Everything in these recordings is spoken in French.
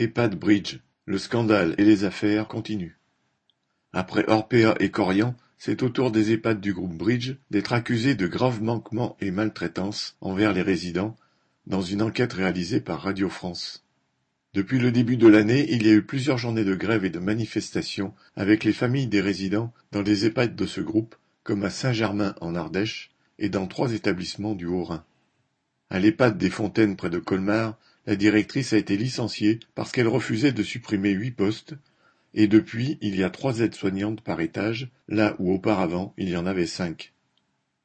EHPAD Bridge, le scandale et les affaires continuent. Après Orpea et Corian, c'est au tour des EHPAD du groupe Bridge d'être accusés de graves manquements et maltraitances envers les résidents dans une enquête réalisée par Radio France. Depuis le début de l'année, il y a eu plusieurs journées de grève et de manifestations avec les familles des résidents dans les EHPAD de ce groupe, comme à Saint-Germain en Ardèche et dans trois établissements du Haut-Rhin. À l'EHPAD des Fontaines près de Colmar, la directrice a été licenciée parce qu'elle refusait de supprimer huit postes, et depuis il y a trois aides-soignantes par étage, là où auparavant il y en avait cinq.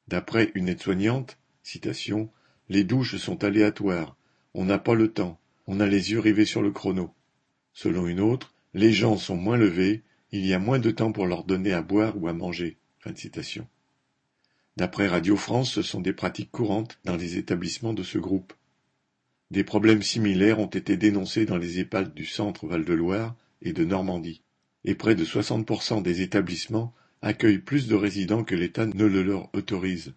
D'après une aide-soignante, citation, les douches sont aléatoires, on n'a pas le temps, on a les yeux rivés sur le chrono. Selon une autre, les gens sont moins levés, il y a moins de temps pour leur donner à boire ou à manger. D'après Radio France, ce sont des pratiques courantes dans les établissements de ce groupe. Des problèmes similaires ont été dénoncés dans les EHPAD du centre Val-de-Loire et de Normandie, et près de 60% des établissements accueillent plus de résidents que l'État ne le leur autorise.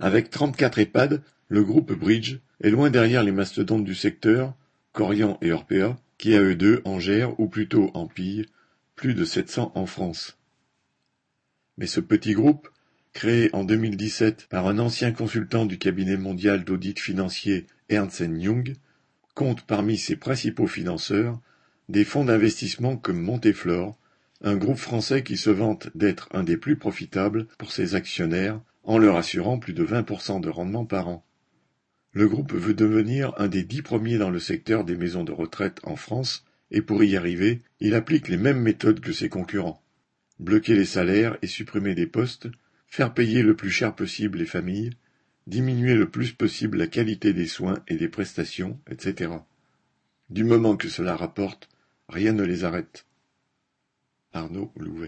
Avec 34 EHPAD, le groupe Bridge est loin derrière les mastodontes du secteur, Corian et Orpea, qui à eux deux en gèrent, ou plutôt en pillent, plus de 700 en France. Mais ce petit groupe Créé en 2017 par un ancien consultant du cabinet mondial d'audit financier Ernst Young, compte parmi ses principaux financeurs des fonds d'investissement comme Monteflore, un groupe français qui se vante d'être un des plus profitables pour ses actionnaires en leur assurant plus de 20% de rendement par an. Le groupe veut devenir un des dix premiers dans le secteur des maisons de retraite en France et pour y arriver, il applique les mêmes méthodes que ses concurrents. Bloquer les salaires et supprimer des postes, faire payer le plus cher possible les familles, diminuer le plus possible la qualité des soins et des prestations, etc. Du moment que cela rapporte, rien ne les arrête. Arnaud Louvet